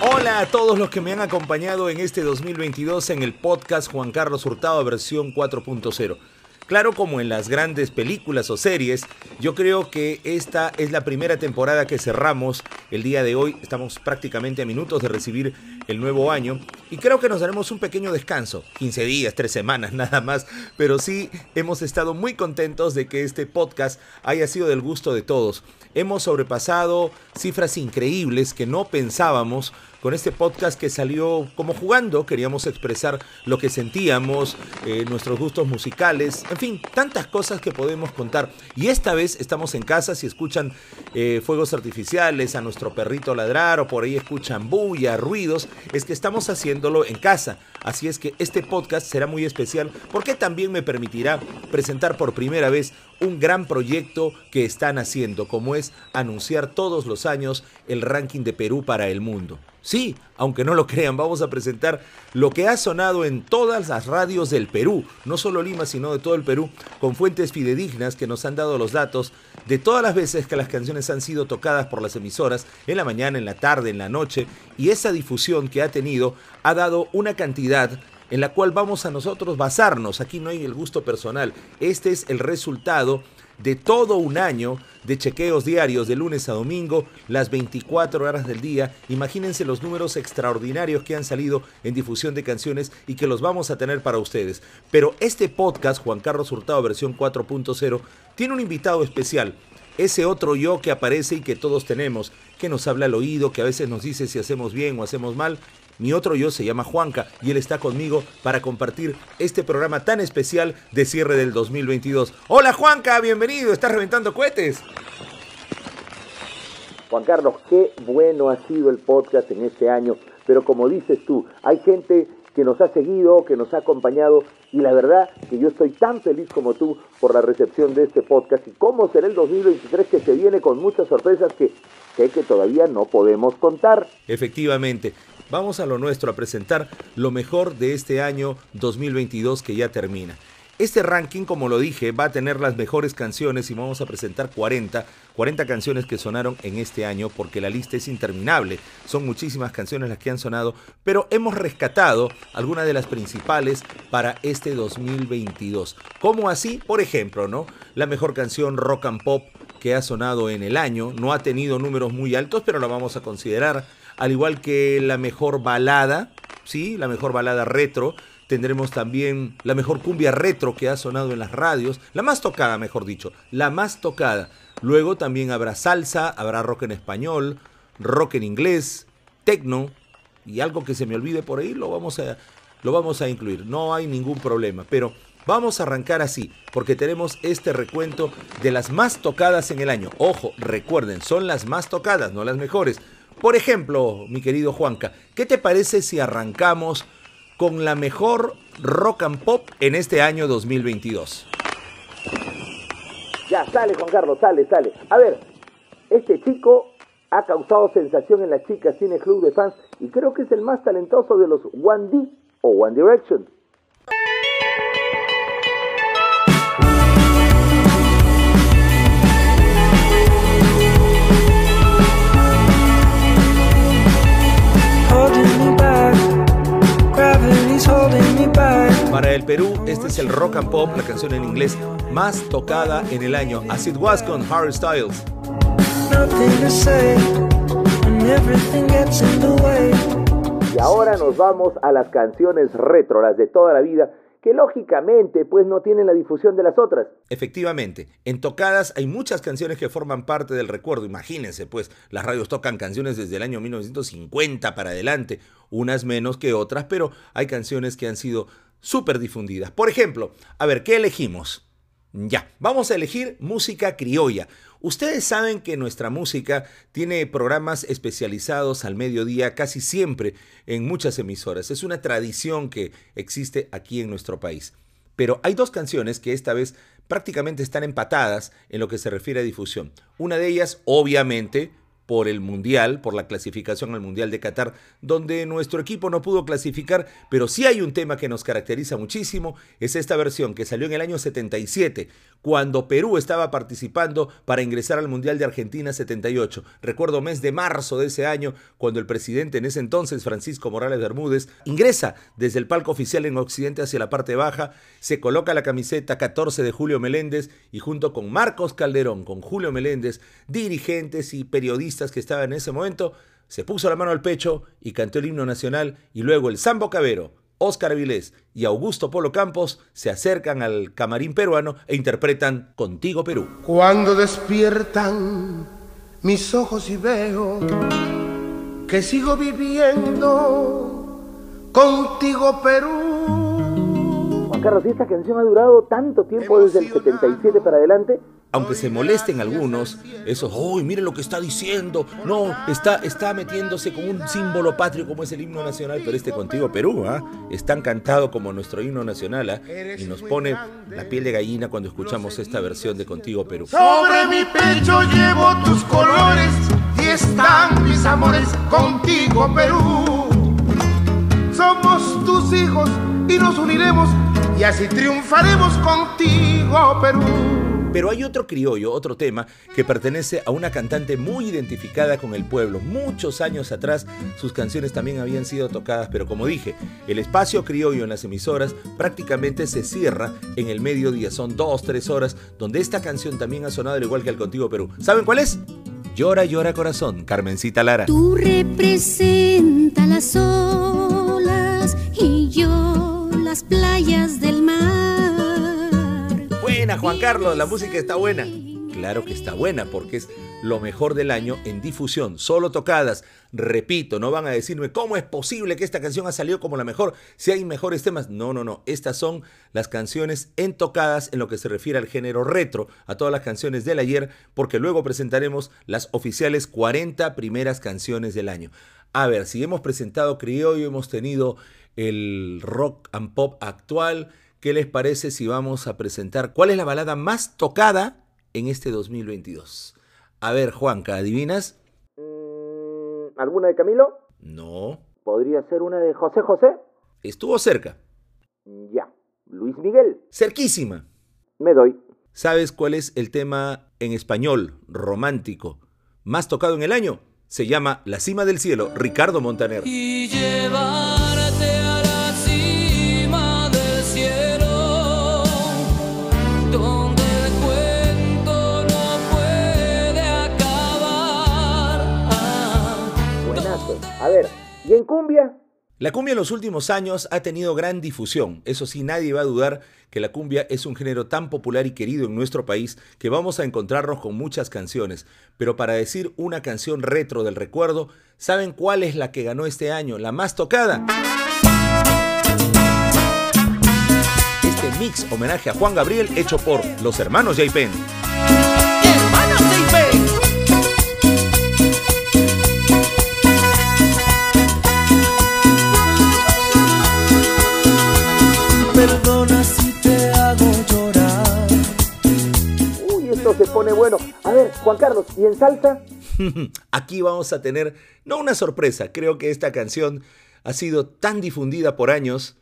Hola a todos los que me han acompañado en este 2022 en el podcast Juan Carlos Hurtado versión 4.0. Claro, como en las grandes películas o series, yo creo que esta es la primera temporada que cerramos el día de hoy. Estamos prácticamente a minutos de recibir el nuevo año y creo que nos daremos un pequeño descanso, 15 días, 3 semanas nada más, pero sí hemos estado muy contentos de que este podcast haya sido del gusto de todos. Hemos sobrepasado cifras increíbles que no pensábamos con este podcast que salió como jugando. Queríamos expresar lo que sentíamos, eh, nuestros gustos musicales, en fin, tantas cosas que podemos contar. Y esta vez estamos en casa, si escuchan eh, fuegos artificiales, a nuestro perrito ladrar o por ahí escuchan bulla, ruidos, es que estamos haciéndolo en casa. Así es que este podcast será muy especial porque también me permitirá presentar por primera vez un gran proyecto que están haciendo, como es anunciar todos los años el ranking de Perú para el mundo. Sí, aunque no lo crean, vamos a presentar lo que ha sonado en todas las radios del Perú, no solo Lima, sino de todo el Perú, con fuentes fidedignas que nos han dado los datos de todas las veces que las canciones han sido tocadas por las emisoras, en la mañana, en la tarde, en la noche, y esa difusión que ha tenido ha dado una cantidad en la cual vamos a nosotros basarnos. Aquí no hay el gusto personal. Este es el resultado de todo un año de chequeos diarios de lunes a domingo, las 24 horas del día. Imagínense los números extraordinarios que han salido en difusión de canciones y que los vamos a tener para ustedes. Pero este podcast, Juan Carlos Hurtado versión 4.0, tiene un invitado especial. Ese otro yo que aparece y que todos tenemos, que nos habla al oído, que a veces nos dice si hacemos bien o hacemos mal, mi otro yo se llama Juanca y él está conmigo para compartir este programa tan especial de cierre del 2022. Hola Juanca, bienvenido, estás reventando cohetes. Juan Carlos, qué bueno ha sido el podcast en este año, pero como dices tú, hay gente que nos ha seguido, que nos ha acompañado y la verdad que yo estoy tan feliz como tú por la recepción de este podcast y cómo será el 2023 que se viene con muchas sorpresas que sé que todavía no podemos contar. Efectivamente, vamos a lo nuestro, a presentar lo mejor de este año 2022 que ya termina. Este ranking, como lo dije, va a tener las mejores canciones y vamos a presentar 40, 40 canciones que sonaron en este año porque la lista es interminable. Son muchísimas canciones las que han sonado, pero hemos rescatado algunas de las principales para este 2022. Como así, por ejemplo, ¿no? La mejor canción rock and pop que ha sonado en el año, no ha tenido números muy altos, pero la vamos a considerar al igual que la mejor balada, ¿sí? La mejor balada retro. Tendremos también la mejor cumbia retro que ha sonado en las radios, la más tocada, mejor dicho, la más tocada. Luego también habrá salsa, habrá rock en español, rock en inglés, techno y algo que se me olvide por ahí lo vamos a lo vamos a incluir. No hay ningún problema, pero Vamos a arrancar así, porque tenemos este recuento de las más tocadas en el año. Ojo, recuerden, son las más tocadas, no las mejores. Por ejemplo, mi querido Juanca, ¿qué te parece si arrancamos con la mejor rock and pop en este año 2022? Ya, sale Juan Carlos, sale, sale. A ver, este chico ha causado sensación en las chicas, tiene club de fans y creo que es el más talentoso de los One D o One Direction. Para el Perú, este es el rock and pop, la canción en inglés más tocada en el año. As It Was con Harry Styles. Y ahora nos vamos a las canciones retro, las de toda la vida, que lógicamente pues no tienen la difusión de las otras. Efectivamente, en tocadas hay muchas canciones que forman parte del recuerdo. Imagínense pues, las radios tocan canciones desde el año 1950 para adelante, unas menos que otras, pero hay canciones que han sido súper difundidas. Por ejemplo, a ver, ¿qué elegimos? Ya, vamos a elegir música criolla. Ustedes saben que nuestra música tiene programas especializados al mediodía casi siempre en muchas emisoras. Es una tradición que existe aquí en nuestro país. Pero hay dos canciones que esta vez prácticamente están empatadas en lo que se refiere a difusión. Una de ellas, obviamente, por el Mundial, por la clasificación al Mundial de Qatar, donde nuestro equipo no pudo clasificar, pero sí hay un tema que nos caracteriza muchísimo, es esta versión que salió en el año 77, cuando Perú estaba participando para ingresar al Mundial de Argentina 78. Recuerdo mes de marzo de ese año, cuando el presidente en ese entonces, Francisco Morales Bermúdez, ingresa desde el palco oficial en Occidente hacia la parte baja, se coloca la camiseta 14 de Julio Meléndez y junto con Marcos Calderón, con Julio Meléndez, dirigentes y periodistas, que estaba en ese momento, se puso la mano al pecho y cantó el himno nacional y luego el Sambo Cabero, Óscar Avilés y Augusto Polo Campos se acercan al camarín peruano e interpretan Contigo Perú. Cuando despiertan mis ojos y veo que sigo viviendo contigo Perú. Juan Carlos, esta canción ha durado tanto tiempo desde el 77 para adelante aunque se molesten algunos, eso, uy, miren lo que está diciendo, no, está, está metiéndose con un símbolo patrio como es el himno nacional, pero este contigo Perú, ¿ah? Es tan cantado como nuestro himno nacional, ¿ah? Y nos pone la piel de gallina cuando escuchamos esta versión de Contigo Perú. Sobre mi pecho llevo tus colores y están mis amores contigo Perú. Somos tus hijos y nos uniremos y así triunfaremos contigo Perú. Pero hay otro criollo, otro tema, que pertenece a una cantante muy identificada con el pueblo. Muchos años atrás sus canciones también habían sido tocadas, pero como dije, el espacio criollo en las emisoras prácticamente se cierra en el mediodía. Son dos, tres horas donde esta canción también ha sonado al igual que al Contigo Perú. ¿Saben cuál es? Llora, llora corazón, Carmencita Lara. Tú representa las olas y yo las playas del mar buena, Juan Carlos, la música está buena. Claro que está buena porque es lo mejor del año en difusión, solo tocadas. Repito, no van a decirme cómo es posible que esta canción ha salido como la mejor, si hay mejores temas. No, no, no. Estas son las canciones en tocadas en lo que se refiere al género retro, a todas las canciones del ayer, porque luego presentaremos las oficiales 40 primeras canciones del año. A ver, si hemos presentado criollo, hemos tenido el rock and pop actual ¿Qué les parece si vamos a presentar cuál es la balada más tocada en este 2022? A ver, Juanca, ¿adivinas? Mm, ¿Alguna de Camilo? No. ¿Podría ser una de José José? Estuvo cerca. Ya. Luis Miguel. Cerquísima. Me doy. ¿Sabes cuál es el tema en español romántico más tocado en el año? Se llama La cima del cielo, Ricardo Montaner. Y llevarte a ¿y en cumbia? La cumbia en los últimos años ha tenido gran difusión. Eso sí, nadie va a dudar que la cumbia es un género tan popular y querido en nuestro país que vamos a encontrarnos con muchas canciones. Pero para decir una canción retro del recuerdo, ¿saben cuál es la que ganó este año? La más tocada. Este mix homenaje a Juan Gabriel hecho por los hermanos J. se pone bueno. A ver, Juan Carlos, ¿y en salsa? Aquí vamos a tener, no una sorpresa, creo que esta canción ha sido tan difundida por años,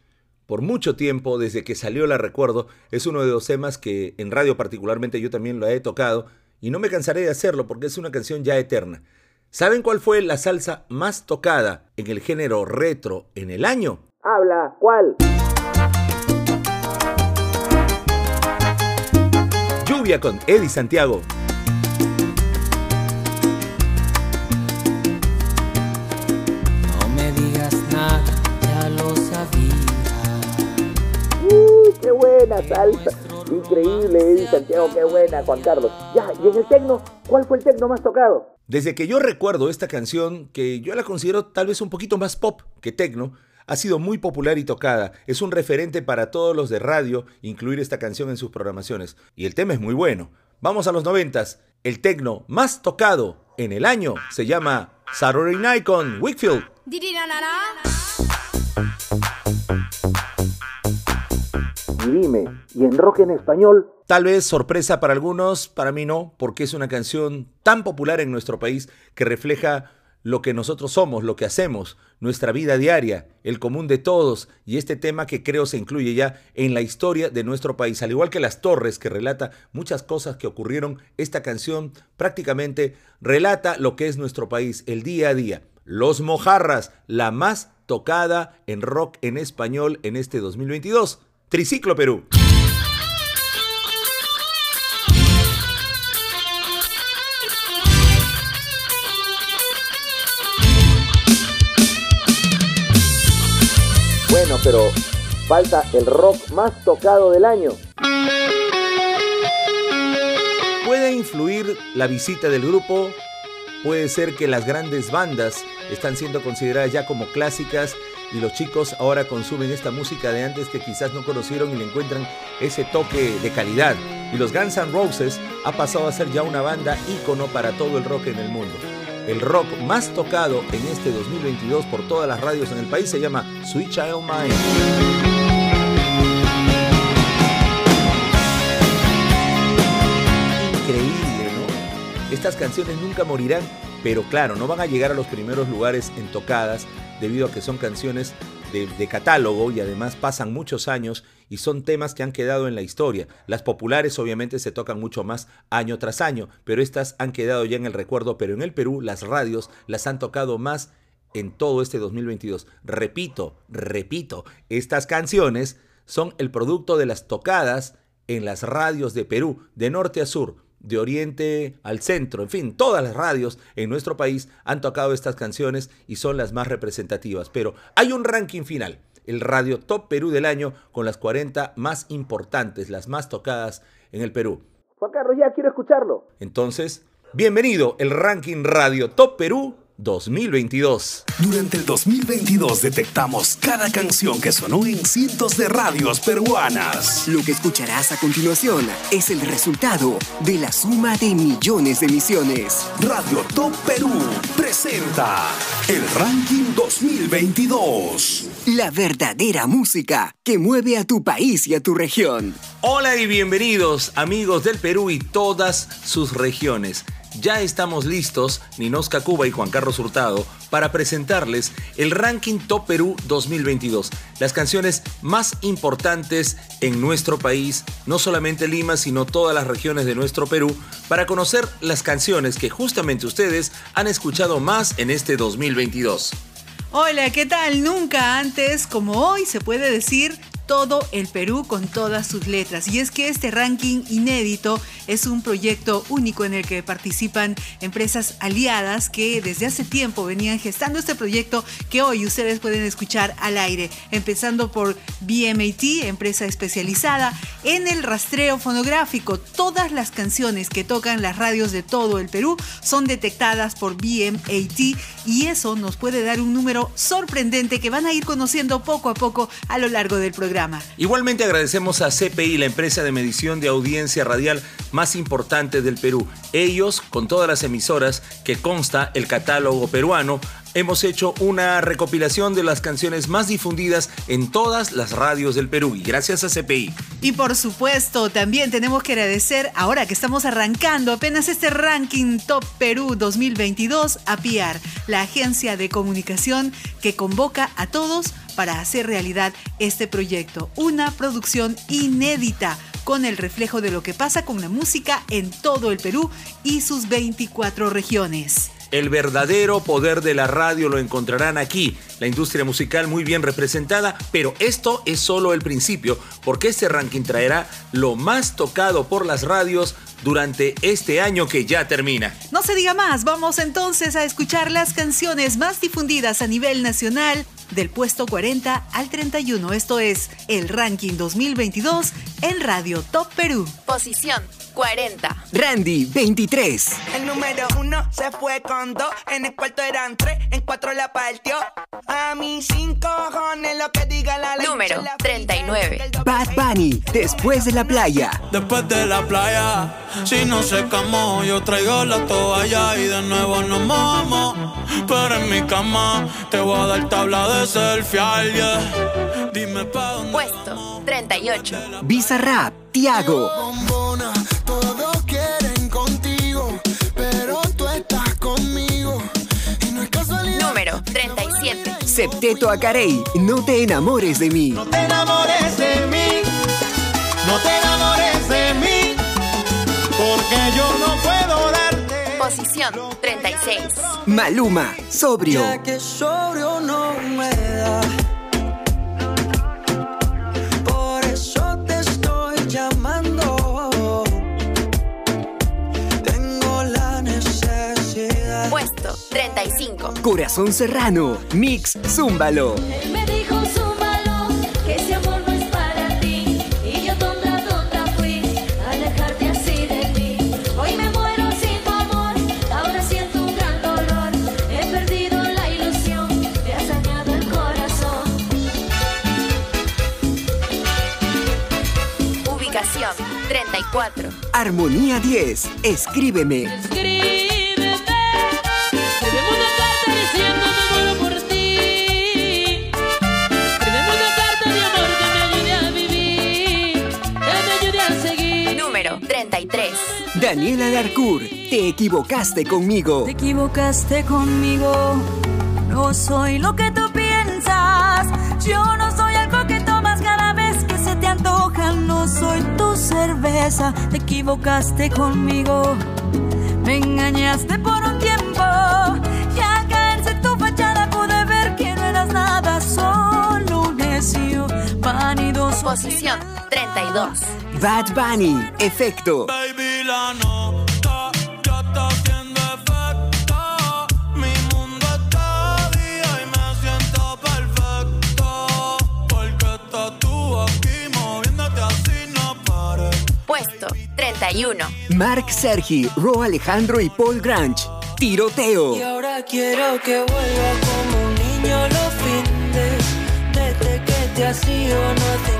por mucho tiempo, desde que salió la recuerdo, es uno de los temas que en radio particularmente yo también lo he tocado y no me cansaré de hacerlo porque es una canción ya eterna. ¿Saben cuál fue la salsa más tocada en el género retro en el año? Habla, ¿cuál? Lluvia con Eddie Santiago. No me digas nada, ya lo sabía. Uy, qué buena salsa. Increíble, Eddie Santiago, qué buena, Juan Carlos. Ya, ¿y en el tecno? ¿Cuál fue el tecno más tocado? Desde que yo recuerdo esta canción, que yo la considero tal vez un poquito más pop que tecno, ha sido muy popular y tocada. Es un referente para todos los de radio incluir esta canción en sus programaciones. Y el tema es muy bueno. Vamos a los noventas. El tecno más tocado en el año se llama Saturday Night con Wickfield. Y dime, Y en rock en español, Tal vez sorpresa para algunos, para mí no, porque es una canción tan popular en nuestro país que refleja lo que nosotros somos, lo que hacemos, nuestra vida diaria, el común de todos y este tema que creo se incluye ya en la historia de nuestro país. Al igual que Las Torres, que relata muchas cosas que ocurrieron, esta canción prácticamente relata lo que es nuestro país, el día a día. Los Mojarras, la más tocada en rock en español en este 2022. Triciclo Perú. Pero falta el rock más tocado del año. Puede influir la visita del grupo, puede ser que las grandes bandas están siendo consideradas ya como clásicas y los chicos ahora consumen esta música de antes que quizás no conocieron y le encuentran ese toque de calidad. Y los Guns N' Roses ha pasado a ser ya una banda ícono para todo el rock en el mundo. El rock más tocado en este 2022 por todas las radios en el país se llama Sweet Child Mine. Increíble, ¿no? Estas canciones nunca morirán, pero claro, no van a llegar a los primeros lugares en tocadas debido a que son canciones de, catálogo y además pasan muchos años y son temas que han quedado en la historia. Las populares obviamente se tocan mucho más año tras año, pero estas han quedado ya en el recuerdo, pero en el Perú las radios las han tocado más en todo este 2022. Repito, repito, estas canciones son el producto de las tocadas en las radios de Perú, de norte a sur, de oriente al centro, en fin, todas las radios en nuestro país han tocado estas canciones y son las más representativas. Pero hay un ranking final, el Radio Top Perú del año, con las 40 más importantes, las más tocadas en el Perú. Juan Carlos, ya quiero escucharlo. Entonces, bienvenido el ranking Radio Top Perú 2022. Durante el 2022 detectamos cada canción que sonó en cientos de radios peruanas. Lo que escucharás a continuación es el resultado de la suma de millones de emisiones. Radio Top Perú presenta el ranking 2022. La verdadera música que mueve a tu país y a tu región. Hola y bienvenidos amigos del Perú y todas sus regiones. Ya estamos listos, Ninosca Cuba y Juan Carlos Hurtado, para presentarles el ranking Top Perú 2022. Las canciones más importantes en nuestro país, no solamente Lima, sino todas las regiones de nuestro Perú, para conocer las canciones que justamente ustedes han escuchado más en este 2022. Hola, ¿qué tal? Nunca antes, como hoy, se puede decir todo el Perú con todas sus letras. Y es que este ranking inédito es un proyecto único en el que participan empresas aliadas que desde hace tiempo venían gestando este proyecto que hoy ustedes pueden escuchar al aire. Empezando por BMAT, empresa especializada en el rastreo fonográfico. Todas las canciones que tocan las radios de todo el Perú son detectadas por BMAT y eso nos puede dar un número sorprendente que van a ir conociendo poco a poco a lo largo del programa. Igualmente agradecemos a CPI, la empresa de medición de audiencia radial más importante del Perú. Ellos, con todas las emisoras que consta el catálogo peruano, hemos hecho una recopilación de las canciones más difundidas en todas las radios del Perú y gracias a CPI. Y por supuesto, también tenemos que agradecer, ahora que estamos arrancando apenas este ranking Top Perú 2022, a PIAR, la agencia de comunicación que convoca a todos para hacer realidad este proyecto. Una producción inédita con el reflejo de lo que pasa con la música en todo el Perú y sus 24 regiones. El verdadero poder de la radio lo encontrarán aquí, la industria musical muy bien representada, pero esto es solo el principio, porque este ranking traerá lo más tocado por las radios durante este año que ya termina. No se diga más, vamos entonces a escuchar las canciones más difundidas a nivel nacional del puesto 40 al 31. Esto es el ranking 2022 en Radio Top Perú. Posición 40. Randy, 23. El número uno se fue con dos, en el cuarto eran tres, en cuatro la partió. A mí cinco cojones lo que diga la ley. Número 39. Bad Bunny, después de la playa. Después de la playa, si no se camó, yo traigo la toalla y de nuevo nos mojamos. Pero en mi cama. Te voy a dar tabla de selfie, yeah. Dime pa' dónde. Puesto 38. Visa Rap, Tiago. Bombona, Septeto Acarey, no te enamores de mí. No te enamores de mí, no te enamores de mí, porque yo no puedo darte. Posición 36. Maluma, sobrio. Ya que sobrio no me da. 35. Corazón Serrano, Mix, Zúmbalo. Él me dijo súmalo, que ese amor no es para ti. Y yo tonta, tonta fui, a alejarte así de ti. Hoy me muero sin tu amor, ahora siento un gran dolor. He perdido la ilusión, me has dañado el corazón. Ubicación 34. Armonía 10, escríbeme. Escríbeme, escríbeme Daniela Darcourt, te equivocaste conmigo. Te equivocaste conmigo, no soy lo que tú piensas. Yo no soy algo que tomas cada vez que se te antoja. No soy tu cerveza, te equivocaste conmigo. Me engañaste por un tiempo. Ya caerse en tu fachada pude ver que no eras nada, solo un necio, vanidoso. Posición 32. Bad Bunny, efecto. Baby, la nota ya está haciendo efecto. Mi mundo está día y me siento perfecto. Porque estás tú aquí moviéndote así, no pares. Puesto 31. Mark Sergi, Ro Alejandro y Paul Granch, tiroteo. Y ahora quiero que vuelva como un niño los findes. Desde que te has ido no hacen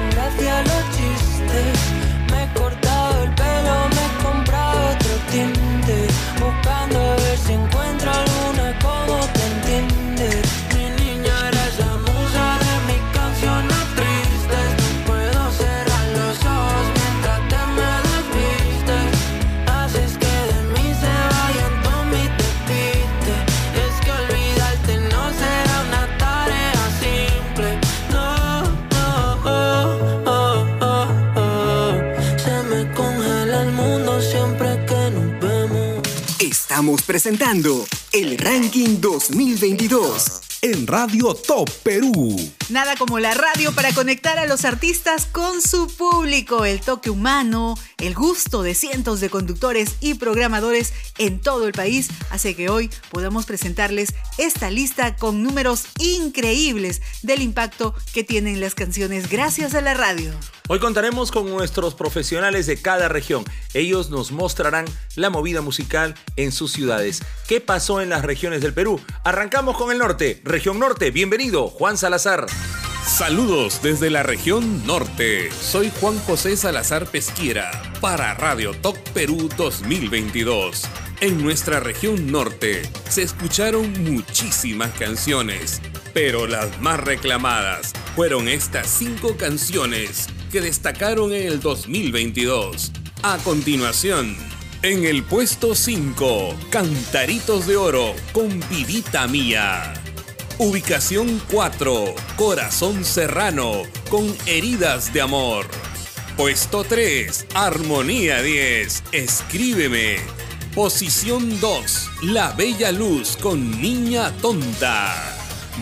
presentando el Ranking 2022. En Radio Top Perú. Nada como la radio para conectar a los artistas con su público, el toque humano, el gusto de cientos de conductores y programadores en todo el país hace que hoy podamos presentarles esta lista con números increíbles del impacto que tienen las canciones gracias a la radio. Hoy contaremos con nuestros profesionales de cada región. Ellos nos mostrarán la movida musical en sus ciudades. ¿Qué pasó en las regiones del Perú? Arrancamos con el norte. Región Norte, bienvenido, Juan Salazar. Saludos desde la región norte. Soy Juan José Salazar Pesquiera para Radio Top Perú 2022. En nuestra región norte se escucharon muchísimas canciones, pero las más reclamadas fueron estas cinco canciones que destacaron en el 2022. A continuación, en el puesto 5, Cantaritos de Oro con Vidita Mía. Ubicación 4, Corazón Serrano con Heridas de Amor. Puesto 3, Armonía 10, Escríbeme. Posición 2, La Bella Luz con Niña Tonta.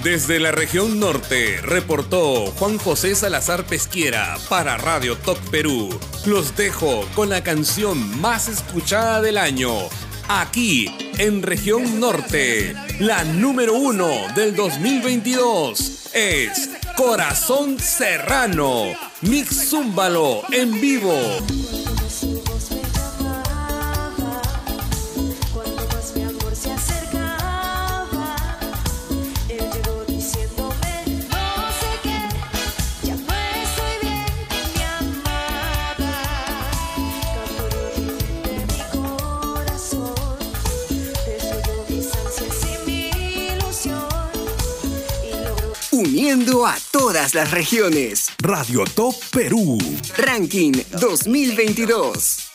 Desde la región norte, reportó Juan José Salazar Pesquiera para Radio Top Perú. Los dejo con la canción más escuchada del año. Aquí, en región norte, la número uno del 2022 es Corazón Serrano. Mix Zúmbalo en vivo. Uniendo a todas las regiones. Radio Top Perú. Ranking 2022.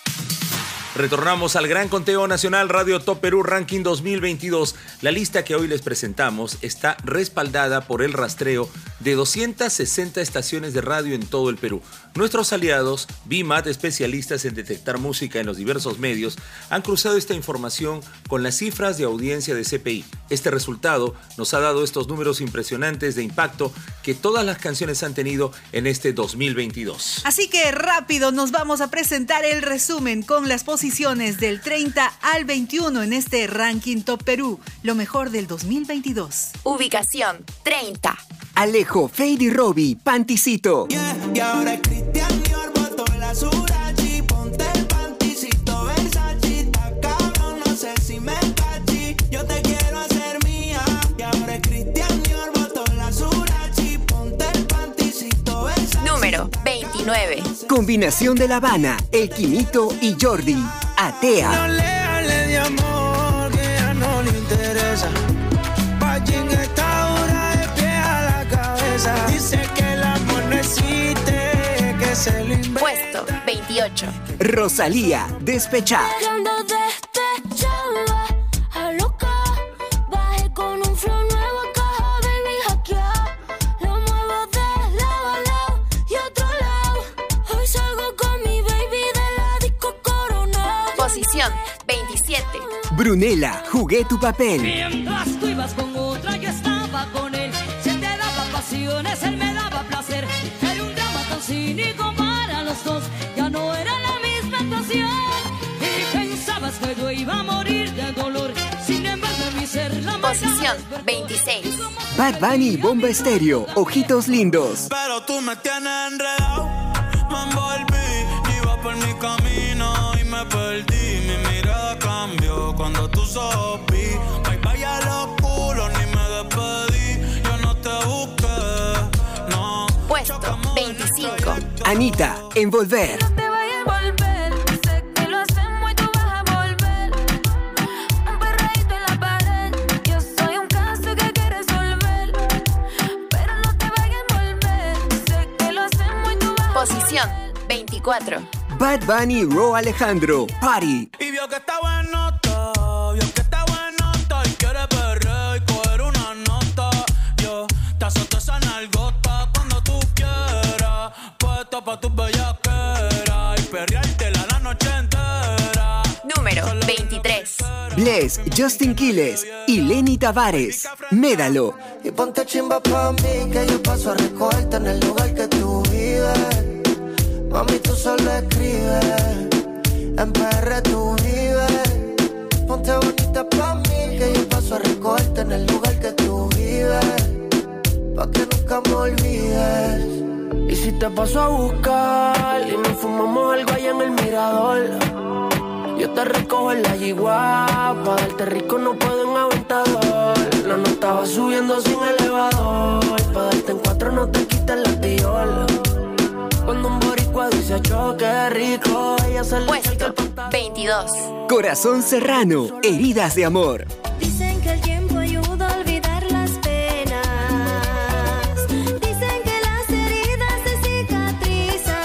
Retornamos al gran conteo nacional Radio Top Perú Ranking 2022. La lista que hoy les presentamos está respaldada por el rastreo de 260 estaciones de radio en todo el Perú. Nuestros aliados, BIMAT, especialistas en detectar música en los diversos medios, han cruzado esta información con las cifras de audiencia de CPI. Este resultado nos ha dado estos números impresionantes de impacto que todas las canciones han tenido en este 2022. Así que rápido nos vamos a presentar el resumen con las posiciones del 30 al 21 en este ranking Top Perú, lo mejor del 2022. Ubicación 30. Alejo, Fade y Robbie, Panticito. Y ahora es Cristian Dior, botó la Surachi, ponte el panticito Versace, está cabrón, no sé si me cachi, yo te quiero hacer mía. Y ahora es Cristian Dior, botó la Surachi, ponte el panticito Versace. Número 29. Combinación de La Habana, El Quinito y Jordi. No Atea. le disco corona. Posición 27. Brunella, Jugué tu papel. Posición 26. Bad Bunny, Bomba Estéreo, Ojitos Lindos. Pero tú me tienes enredado, me envolví, iba por mi camino y me perdí. Mi mirada cambió cuando tú sopí. Bye bye a los culos, ni me despedí. Yo no te busqué, no. Puesto 25. Anita, Envolver. 24. Bad Bunny, Ro Alejandro, Party. Y vio que está bueno todo, vio que está bueno todo y quiere perrear y coger una nota. Yo te azoto esa nalgota cuando tú quieras, puesta pa' tus bellaqueras y perreártela la noche entera. Número 23. Bless, Justin Quiles y Lenny Tavares. Médalo. Y ponte chimba pa' mí, que yo paso a recogerte en el lugar que tú vives. Mami, tú solo escribes, en PR tú vives. Ponte bonita pa' mí, que yo paso a recogerte en el lugar que tú vives. Pa' que nunca me olvides. Y si te paso a buscar y nos fumamos algo allá en el mirador. Yo te recojo en la yigua, pa' darte rico no puedo en aventador. La no estaba subiendo sin elevador, pa' darte en cuatro no te quites la tiola. Cuando rico, ella se le Puesto 22. Corazón Serrano, Heridas de Amor. Dicen que el tiempo ayuda a olvidar las penas. Dicen que las heridas se cicatrizan.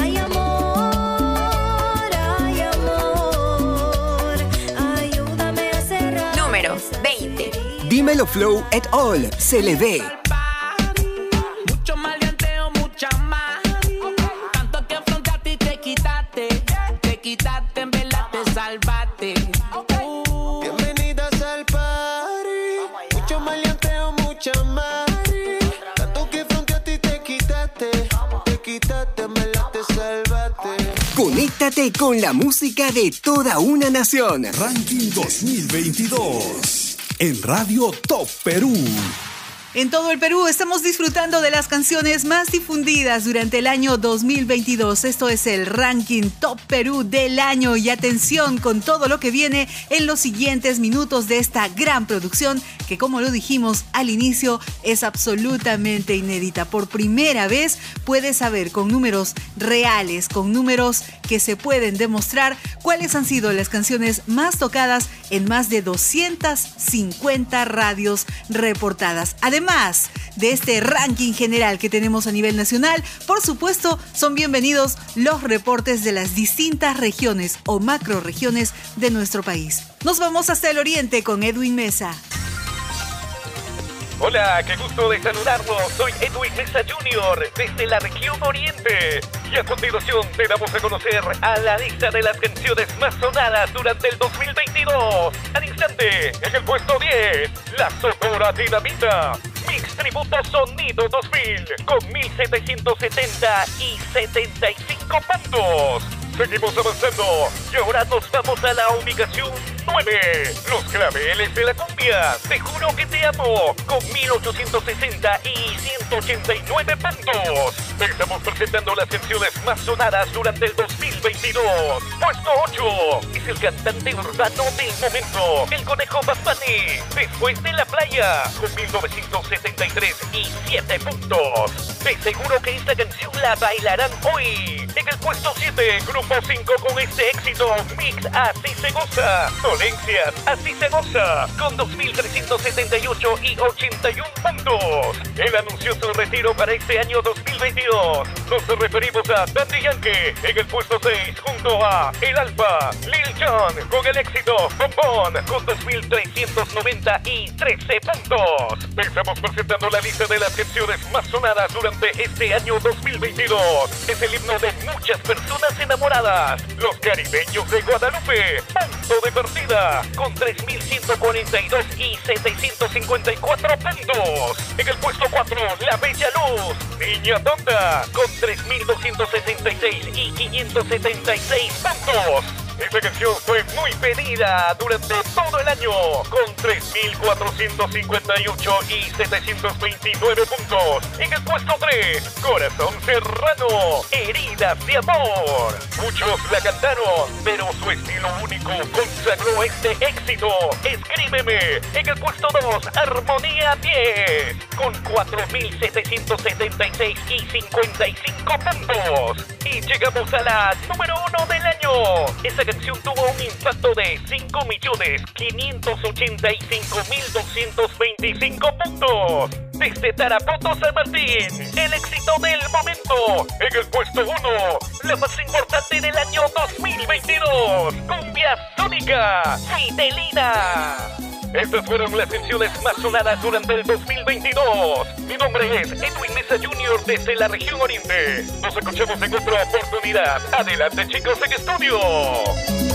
Ay, amor, ay, amor. Ayúdame a cerrar. Número 20. Dímelo Flow et al. Se le ve. Conéctate con la música de toda una nación. Ranking 2022. En Radio Top Perú. En todo el Perú estamos disfrutando de las canciones más difundidas durante el año 2022. Esto es el ranking Top Perú del año y atención con todo lo que viene en los siguientes minutos de esta gran producción que como lo dijimos al inicio es absolutamente inédita. Por primera vez puedes saber con números reales, con números que se pueden demostrar cuáles han sido las canciones más tocadas en más de 250 radios reportadas. Además de este ranking general que tenemos a nivel nacional, por supuesto son bienvenidos los reportes de las distintas regiones o macroregiones de nuestro país. Nos vamos hasta el oriente con Edwin Mesa. Hola, qué gusto de saludarlos. Soy Edwin Mesa Jr. desde la región Oriente. Y a continuación te damos a conocer a la lista de las canciones más sonadas durante el 2022. Al instante, en el puesto 10, La Sonora Dinamita. Mix Tributo Sonido 2000 con 1770 y 75 puntos. Seguimos avanzando y ahora nos vamos a la ubicación 9. Los claveles de la cumbia. Te juro que te amo. Con 1860 y 189 puntos. Estamos presentando las canciones más sonadas durante el 2022. Puesto 8. Es el cantante urbano del momento. El conejo Bunny. Después de la playa. Con 1973 y 7 puntos. Te aseguro que esta canción la bailarán hoy. En el puesto 7, grupo 5 con este éxito. Mix Así se goza. Dolencias Así se goza. Con 2.378 y 81 puntos. Él anunció su retiro para este año 2022. Nos referimos a Daddy Yankee en el puesto 6 junto a El Alfa. Lil Jon con el éxito Bombón con 2.390 y 13 puntos. Estamos presentando la lista de las canciones más sonadas durante este año 2022. Es el himno de muchas personas enamoradas. Los caribeños de Guadalupe. Punto de partida con 3.142 y 754 puntos. En el puesto 4, La Bella Luz. Niña Tonta con 3.266 y 576 puntos. Esta canción fue muy pedida durante todo el año, con 3.458 y 729 puntos. En el puesto 3, Corazón Serrano, Heridas de Amor. Muchos la cantaron, pero su estilo único consagró este éxito. Escríbeme. En el puesto 2, Armonía 10, con 4.776 y 55 puntos. Y llegamos a la número 1 del año. Esta canción tuvo un impacto de 5.585.225 puntos. Desde Tarapoto San Martín, el éxito del momento. En el puesto 1, la más importante del año 2022. Cumbia Sónica, Fidelina. Estas fueron las canciones más sonadas durante el 2022. Mi nombre es Edwin Mesa Jr. desde la región Oriente. Nos escuchamos en otra oportunidad. Adelante chicos en estudio.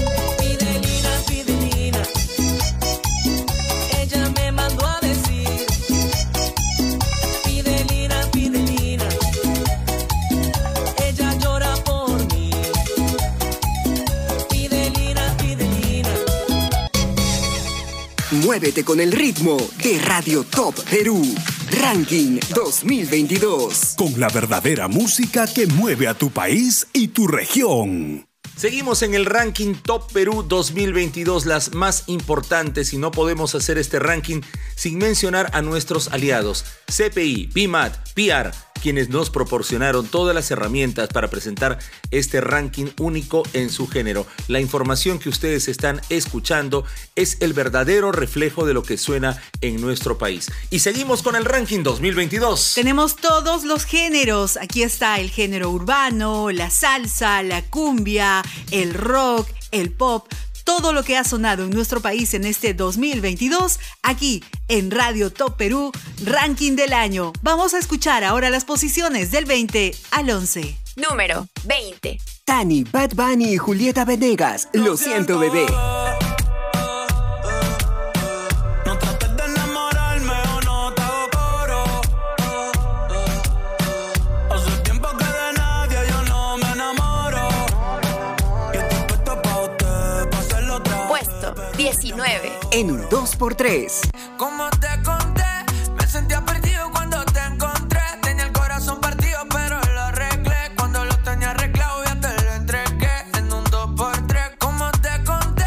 Muévete con el ritmo de Radio Top Perú. Ranking 2022. Con la verdadera música que mueve a tu país y tu región. Seguimos en el ranking Top Perú 2022, las más importantes, y no podemos hacer este ranking sin mencionar a nuestros aliados, CPI, PIMAT, PR, quienes nos proporcionaron todas las herramientas para presentar este ranking único en su género. La información que ustedes están escuchando es el verdadero reflejo de lo que suena en nuestro país. Y seguimos con el ranking 2022. Tenemos todos los géneros. Aquí está el género urbano, la salsa, la cumbia, el rock, el pop. Todo lo que ha sonado en nuestro país en este 2022, aquí en Radio Top Perú, ranking del año. Vamos a escuchar ahora las posiciones del 20 al 11. Número 20. Tani, Bad Bunny y Julieta Venegas. Lo siento, bebé. 19. En un 2x3. Como te conté, me sentía perdido cuando te encontré. Tenía el corazón partido, pero lo arreglé. Cuando lo tenía arreglado, ya te lo entregué. En un 2x3, como te conté,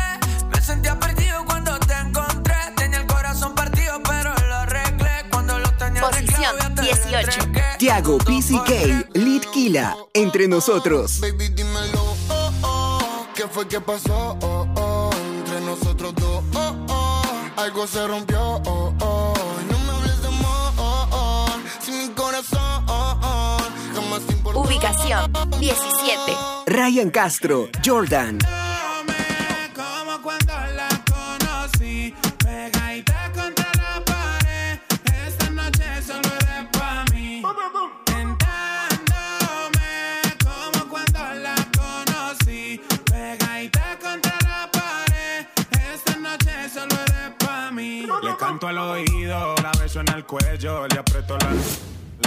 me sentía perdido cuando te encontré. Tenía el corazón partido, pero Ubicación 18. Tiago PCK, Litkila, entre nosotros. Baby, dímelo, oh, oh. ¿Qué fue que pasó? Oh, oh. Entre nosotros dos. Algo se rompió, oh, oh. No me hables de amor, oh, oh. Si mi corazón, oh, oh. Jamás te importó. Ubicación 17. Ryan Castro, Jordan. Canto al oído, la beso en el cuello, le aprieto la.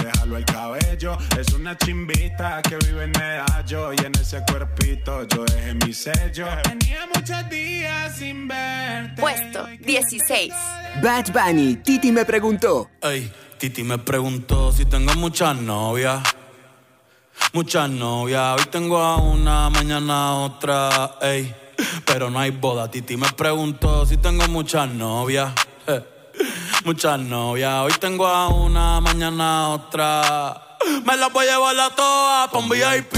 Le jalo el cabello, es una chimbita que vive en medallo y en ese cuerpito yo dejé mi sello. Tenía muchos días sin verte. Puesto 16. Bad Bunny, Titi me preguntó. Ey, Titi me preguntó si tengo muchas novias. Muchas novias, hoy tengo a una, mañana a otra, ey. Pero no hay boda, Titi me preguntó si tengo muchas novias. eh. Muchas novias, hoy tengo a una, mañana a otra. Me las voy a llevar a todas pa' un VIP,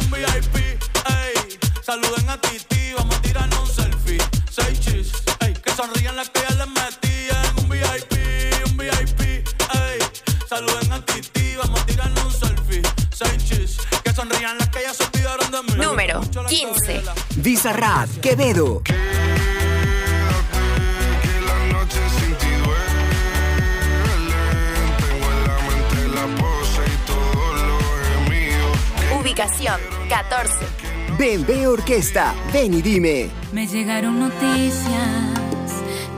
un VIP, ey. Saluden a Titi, vamos a tirarnos un selfie. Seis chis, ey. Que sonrían las que ya les metí en un VIP, un VIP, ey. Saluden a Titi, vamos a tirarnos un selfie. Seis chis, que sonrían las que ya se olvidaron de mí. Número 15. Bizarrap, Quevedo. La Ubicación 14. Ven, ve orquesta, ven y dime. Me llegaron noticias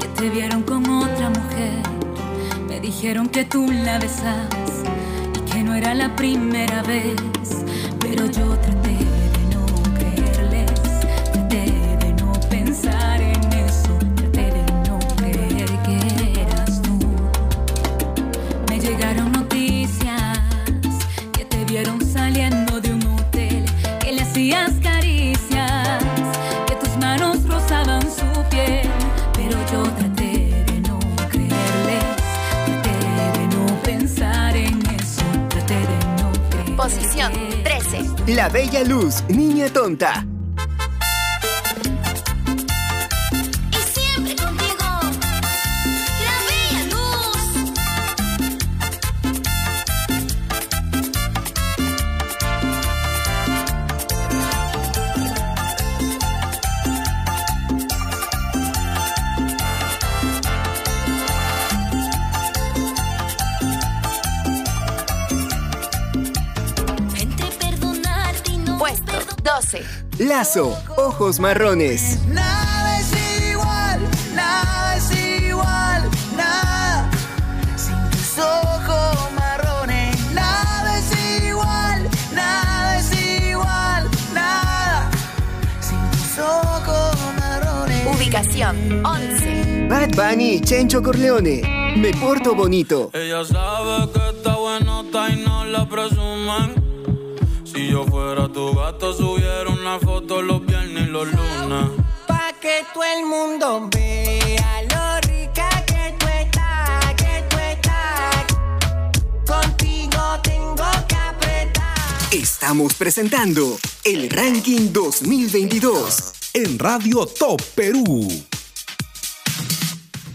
que te vieron con otra mujer. Me dijeron que tú la besas y que no era la primera vez. Pero yo traté La Bella Luz, niña tonta. 12. Lazo, ojos marrones. Nada es igual, nada es igual, nada. Sin tus ojos marrones, nada es igual, nada es igual, nada. Sin tus ojos marrones. Ubicación 11. Bad Bunny, Chencho Corleone. Me porto bonito. Ella sabe que está buenota y no la presuman. Si yo fuera tu gato, subiera una foto los viernes y los lunes. Pa' que todo el mundo vea lo rica que tú estás, que tú estás. Contigo tengo que apretar. Estamos presentando el Ranking 2022 en Radio Top Perú.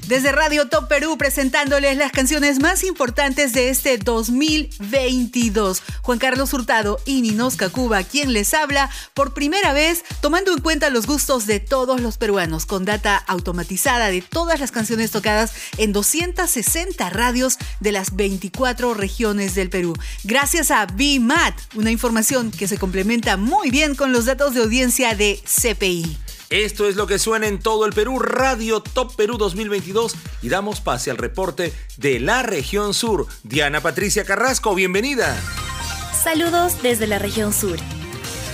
Desde Radio Top Perú presentándoles las canciones más importantes de este 2022. Juan Carlos Hurtado y Ninosca Cuba, quien les habla por primera vez, tomando en cuenta los gustos de todos los peruanos, con data automatizada de todas las canciones tocadas en 260 radios de las 24 regiones del Perú. Gracias a BMAT, una información que se complementa muy bien con los datos de audiencia de CPI. Esto es lo que suena en todo el Perú, Radio Top Perú 2022 y damos pase al reporte de la región sur. Diana Patricia Carrasco, bienvenida. Saludos desde la región sur.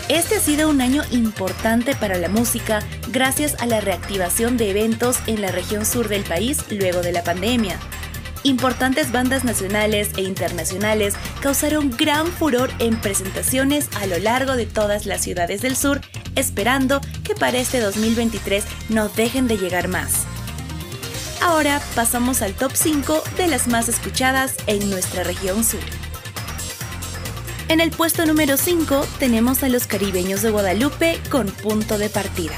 Este ha sido un año importante para la música gracias a la reactivación de eventos en la región sur del país luego de la pandemia. Importantes bandas nacionales e internacionales causaron gran furor en presentaciones a lo largo de todas las ciudades del sur, esperando que para este 2023 no dejen de llegar más. Ahora pasamos al top 5 de las más escuchadas en nuestra región sur. En el puesto número 5 tenemos a los caribeños de Guadalupe con punto de partida.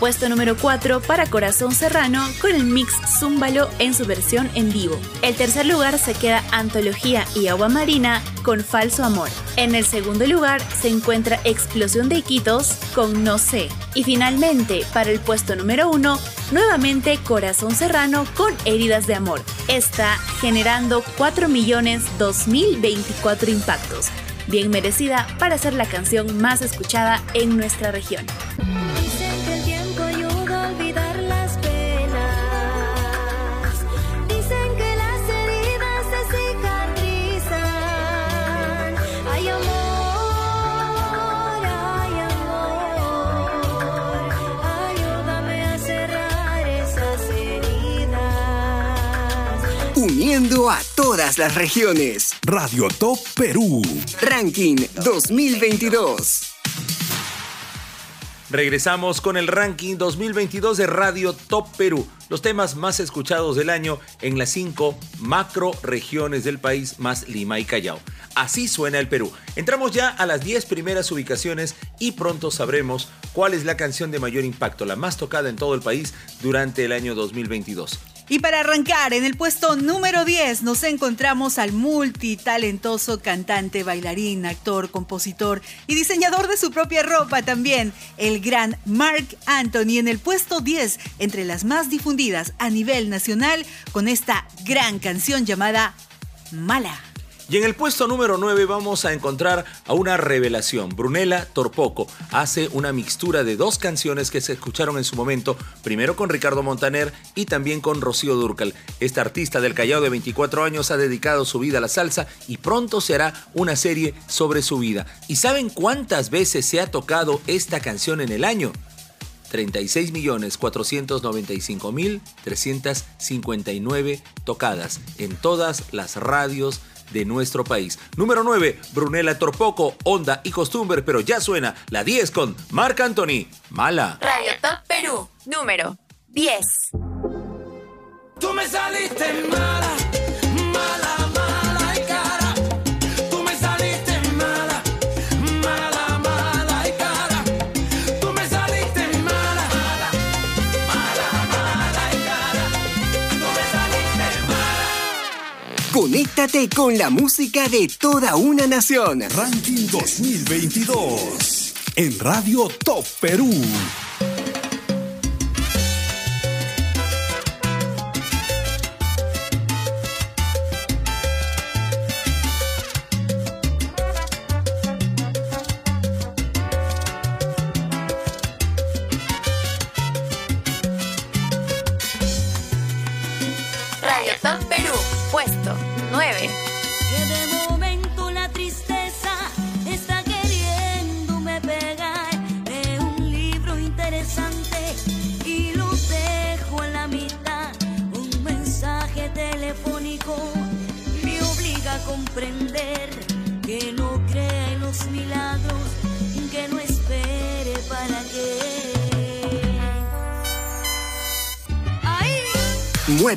Puesto número 4 para Corazón Serrano con el mix Zúmbalo en su versión en vivo. El tercer lugar se queda Antología y Agua Marina con Falso Amor. En el segundo lugar se encuentra Explosión de Iquitos con No sé. Y finalmente, para el puesto número 1, nuevamente Corazón Serrano con Heridas de Amor. Está generando 4 millones 2024 impactos. Bien merecida para ser la canción más escuchada en nuestra región. Uniendo a todas las regiones. Radio Top Perú. Ranking 2022. Regresamos con el ranking 2022 de Radio Top Perú, los temas más escuchados del año en las cinco macro regiones del país más Lima y Callao. Así suena el Perú. Entramos ya a las 10 primeras ubicaciones y pronto sabremos cuál es la canción de mayor impacto, la más tocada en todo el país durante el año 2022. Y para arrancar, en el puesto número 10 nos encontramos al multitalentoso cantante, bailarín, actor, compositor y diseñador de su propia ropa también, el gran Mark Anthony en el puesto 10 entre las más difundidas a nivel nacional con esta gran canción llamada Mala. Y en el puesto número 9 vamos a encontrar a una revelación. Brunella Torpoco hace una mixtura de dos canciones que se escucharon en su momento, primero con Ricardo Montaner y también con Rocío Durcal. Esta artista del Callao de 24 años ha dedicado su vida a la salsa y pronto se hará una serie sobre su vida. ¿Y saben cuántas veces se ha tocado esta canción en el año? 36.495.359 tocadas en todas las radios de nuestro país. Número 9, Brunella Torpoco, Onda y Costumbre, pero ya suena la 10 con Marc Anthony, Mala. Radio Top Perú, número 10. Tú me saliste mala, mala, mala Conéctate con la música de toda una nación. Ranking 2022. En Radio Top Perú.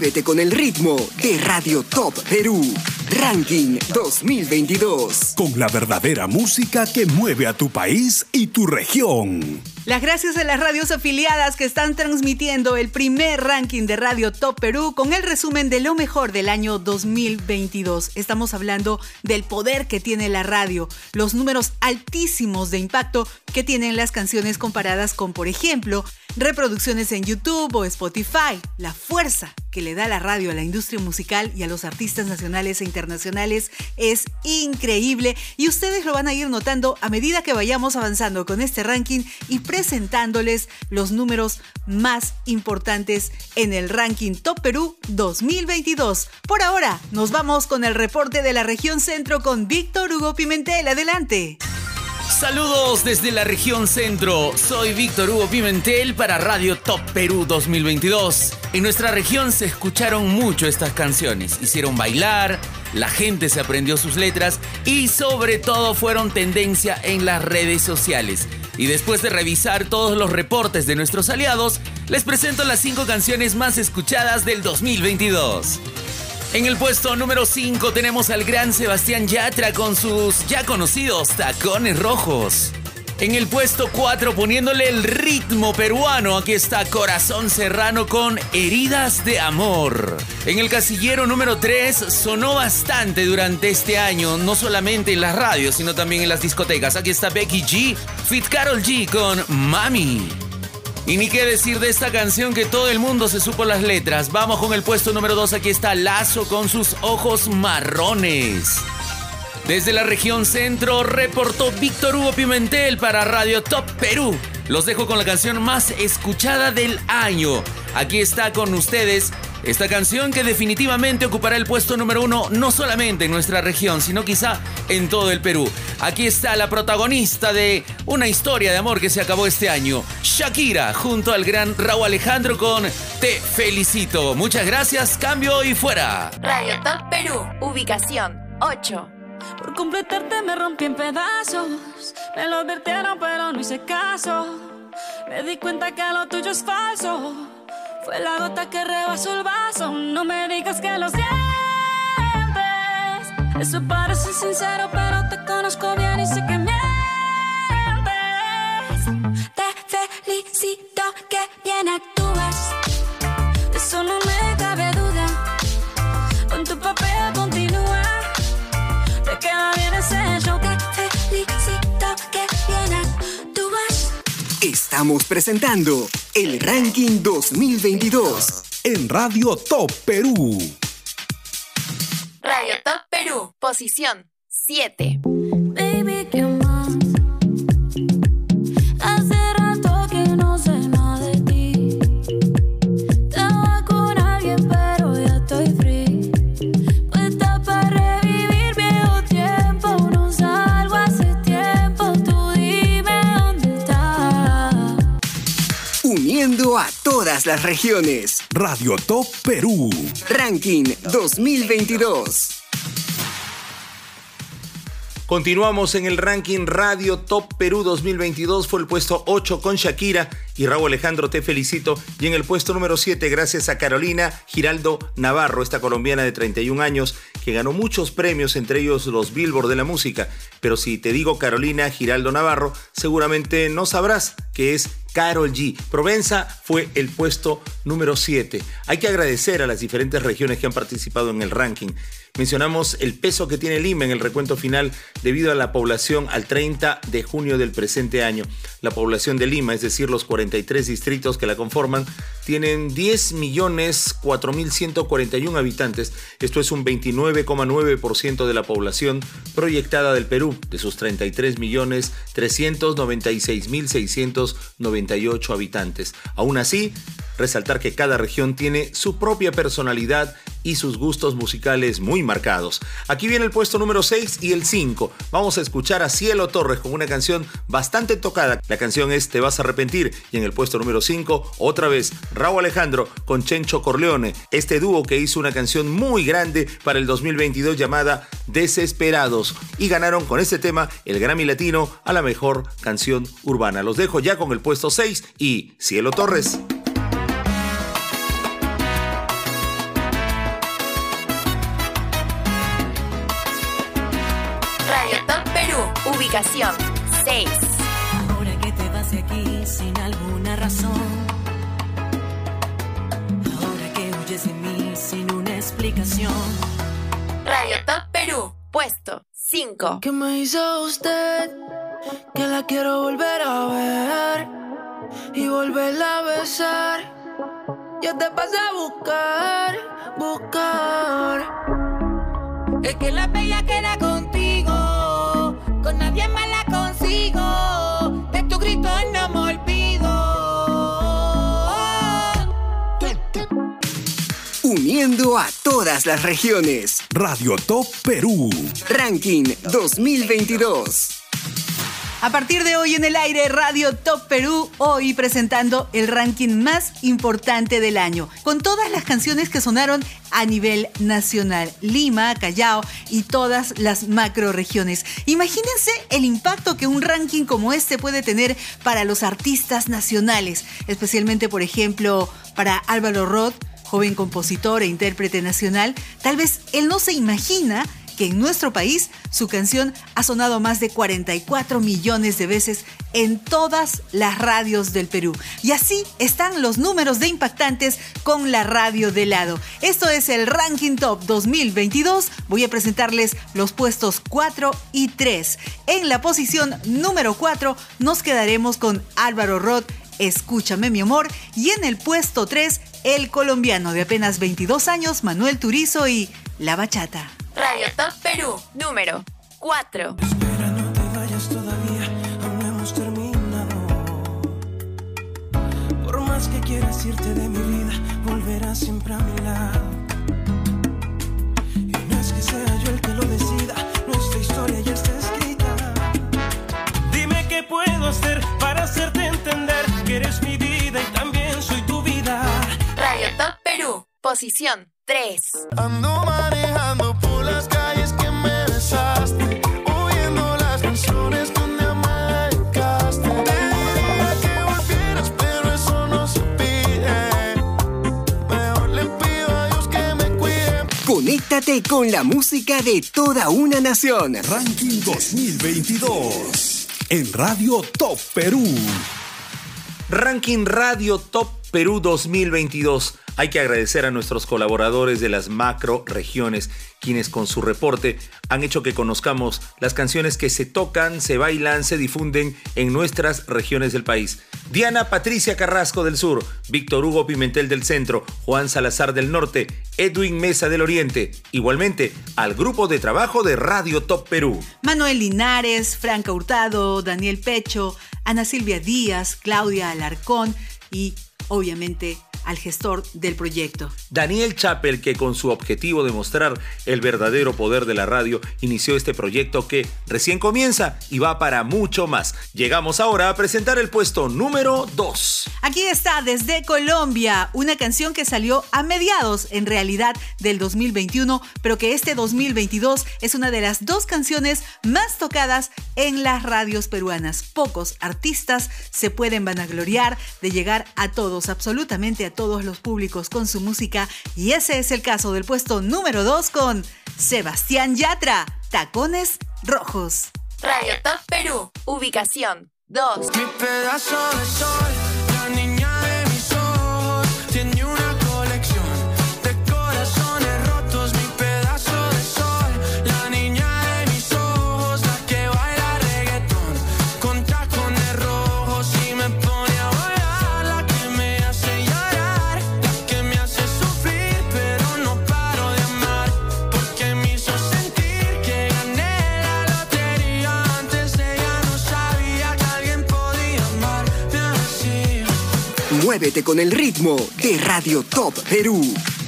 Muévete con el ritmo de Radio Top Perú. Ranking 2022. Con la verdadera música que mueve a tu país y tu región. Las gracias a las radios afiliadas que están transmitiendo el primer ranking de Radio Top Perú con el resumen de lo mejor del año 2022. Estamos hablando del poder que tiene la radio, los números altísimos de impacto que tienen las canciones comparadas con, por ejemplo, reproducciones en YouTube o Spotify, la fuerza que le da la radio a la industria musical y a los artistas nacionales e internacionales es increíble y ustedes lo van a ir notando a medida que vayamos avanzando con este ranking y presentándoles los números más importantes en el ranking Top Perú 2022. Por ahora, nos vamos con el reporte de la región centro con Víctor Hugo Pimentel. Adelante. Saludos desde la región centro. Soy Víctor Hugo Pimentel para Radio Top Perú 2022. En nuestra región se escucharon mucho estas canciones. Hicieron bailar, la gente se aprendió sus letras y sobre todo fueron tendencia en las redes sociales. Y después de revisar todos los reportes de nuestros aliados, les presento las 5 canciones más escuchadas del 2022. En el puesto número 5 tenemos al gran Sebastián Yatra con sus ya conocidos tacones rojos. En el puesto 4 poniéndole el ritmo peruano, aquí está Corazón Serrano con Heridas de Amor. En el casillero número 3 sonó bastante durante este año, no solamente en las radios, sino también en las discotecas. Aquí está Becky G, Fit Carol G con Mami. Y ni qué decir de esta canción que todo el mundo se supo las letras. Vamos con el puesto número 2, aquí está Lazo con sus ojos marrones. Desde la región centro reportó Víctor Hugo Pimentel para Radio Top Perú. Los dejo con la canción más escuchada del año. Aquí está con ustedes esta canción que definitivamente ocupará el puesto número uno no solamente en nuestra región, sino quizá en todo el Perú. Aquí está la protagonista de una historia de amor que se acabó este año, Shakira, junto al gran Raúl Alejandro con Te felicito. Muchas gracias, cambio y fuera. Radio Top Perú, ubicación 8. Por completarte me rompí en pedazos. Me lo advirtieron, pero no hice caso. Me di cuenta que lo tuyo es falso. Fue la gota que rebasó el vaso. No me digas que lo sientes. Eso parece sincero, pero te conozco bien y sé que Estamos presentando el Ranking 2022 en Radio Top Perú. Radio Top Perú, posición 7. Baby, todas las regiones. Radio Top Perú. Ranking 2022. Continuamos en el ranking Radio Top Perú 2022. Fue el puesto 8 con Shakira y Raúl Alejandro, te felicito. Y en el puesto número 7, gracias a Carolina Giraldo Navarro, esta colombiana de 31 años que ganó muchos premios, entre ellos los Billboard de la música. Pero si te digo Carolina Giraldo Navarro, seguramente no sabrás que es Carol G. Provenza fue el puesto número 7. Hay que agradecer a las diferentes regiones que han participado en el ranking. Mencionamos el peso que tiene Lima en el recuento final debido a la población al 30 de junio del presente año. La población de Lima, es decir, los 43 distritos que la conforman, tienen 10 millones 4.141 habitantes. Esto es un 29,9% de la población proyectada del Perú, de sus 33 millones 396.698 habitantes. Aún así, resaltar que cada región tiene su propia personalidad y sus gustos musicales muy marcados. Aquí viene el puesto número 6 y el 5. Vamos a escuchar a Cielo Torres con una canción bastante tocada. La canción es Te vas a arrepentir y en el puesto número 5 otra vez Raúl Alejandro con Chencho Corleone. Este dúo que hizo una canción muy grande para el 2022 llamada Desesperados y ganaron con este tema el Grammy Latino a la mejor canción urbana. Los dejo ya con el puesto 6 y Cielo Torres. Radio Top Perú, ubicación 6. Ahora que te vas de aquí sin alguna razón. Huyes de mí sin una explicación. Radio Top Perú, puesto 5. ¿Qué me hizo usted? Que la quiero volver a ver y volverla a besar. Yo te pasé a buscar, buscar. Es que la bella queda contigo, con nadie más Uniendo a todas las regiones. Radio Top Perú. Ranking 2022. A partir de hoy en el aire Radio Top Perú, hoy presentando el ranking más importante del año, con todas las canciones que sonaron a nivel nacional, Lima, Callao y todas las macro regiones. Imagínense el impacto que un ranking como este puede tener para los artistas nacionales, especialmente por ejemplo para Álvaro Roth, joven compositor e intérprete nacional, tal vez él no se imagina que en nuestro país su canción ha sonado más de 44 millones de veces en todas las radios del Perú. Y así están los números de impactantes con la radio de lado. Esto es el Ranking Top 2022. Voy a presentarles los puestos 4 y 3. En la posición número 4 nos quedaremos con Álvaro Roth, Escúchame mi amor. Y en el puesto 3, el colombiano de apenas 22 años, Manuel Turizo y La Bachata. Radio Top Perú, número 4. Espera, no te vayas todavía, aún no hemos terminado. Por más que quieras irte de mi vida, volverás siempre a mi lado. Y no es que sea yo el que lo decida, nuestra historia ya está escrita. Dime qué puedo hacer para hacerte entender que eres mi vida posición 3. Ando manejando por las calles que me besaste, oyendo las canciones día me dedicaste. Te diría que volvieras, pero eso no se pide. Mejor le pido a Dios que me cuide. Conéctate con la música de toda una nación. Ranking 2022 en Radio Top Perú. Ranking Radio Top Perú 2022. Hay que agradecer a nuestros colaboradores de las macro regiones, quienes con su reporte han hecho que conozcamos las canciones que se tocan, se bailan, se difunden en nuestras regiones del país. Diana Patricia Carrasco del Sur, Víctor Hugo Pimentel del Centro, Juan Salazar del Norte, Edwin Mesa del Oriente. Igualmente al grupo de trabajo de Radio Top Perú. Manuel Linares, Franca Hurtado, Daniel Pecho, Ana Silvia Díaz, Claudia Alarcón y obviamente al gestor del proyecto. Daniel Chappell, que con su objetivo de mostrar el verdadero poder de la radio, inició este proyecto que recién comienza y va para mucho más. Llegamos ahora a presentar el puesto número 2. Aquí está desde Colombia, una canción que salió a mediados en realidad del 2021, pero que este 2022 es una de las dos canciones más tocadas en las radios peruanas. Pocos artistas se pueden vanagloriar de llegar a todos, absolutamente a todos los públicos con su música y ese es el caso del puesto número 2 con Sebastián Yatra, Tacones Rojos. Radio Top Perú, ubicación 2. Mi pedazo de sol, Muévete con el ritmo de Radio Top Perú.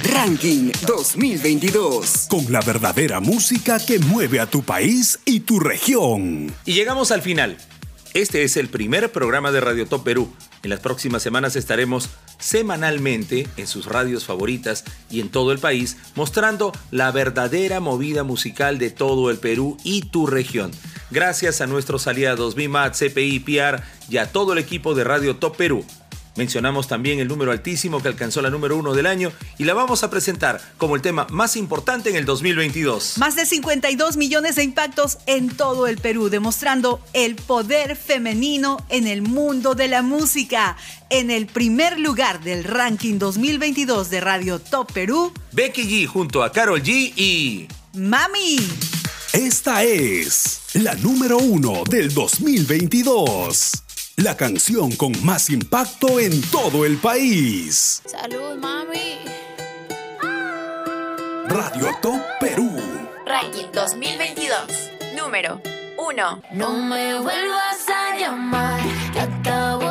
Ranking 2022. Con la verdadera música que mueve a tu país y tu región. Y llegamos al final. Este es el primer programa de Radio Top Perú. En las próximas semanas estaremos semanalmente en sus radios favoritas y en todo el país mostrando la verdadera movida musical de todo el Perú y tu región. Gracias a nuestros aliados BIMAT, CPI, PR y a todo el equipo de Radio Top Perú. Mencionamos también el número altísimo que alcanzó la número uno del año y la vamos a presentar como el tema más importante en el 2022. Más de 52 millones de impactos en todo el Perú, demostrando el poder femenino en el mundo de la música. En el primer lugar del ranking 2022 de Radio Top Perú, Becky G junto a Carol G y Mami. Esta es la número uno del 2022. La canción con más impacto en todo el país. Salud, mami. Radio Top Perú. Ranking 2022, número 1. No me vuelvas a llamar, que acabo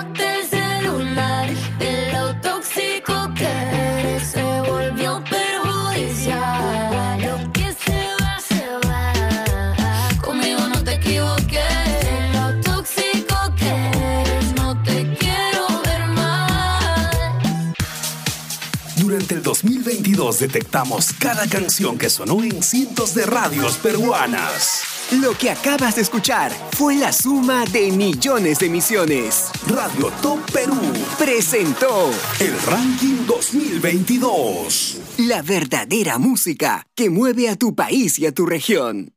2022 detectamos cada canción que sonó en cientos de radios peruanas. Lo que acabas de escuchar fue la suma de millones de emisiones. Radio Top Perú presentó el Ranking 2022. La verdadera música que mueve a tu país y a tu región.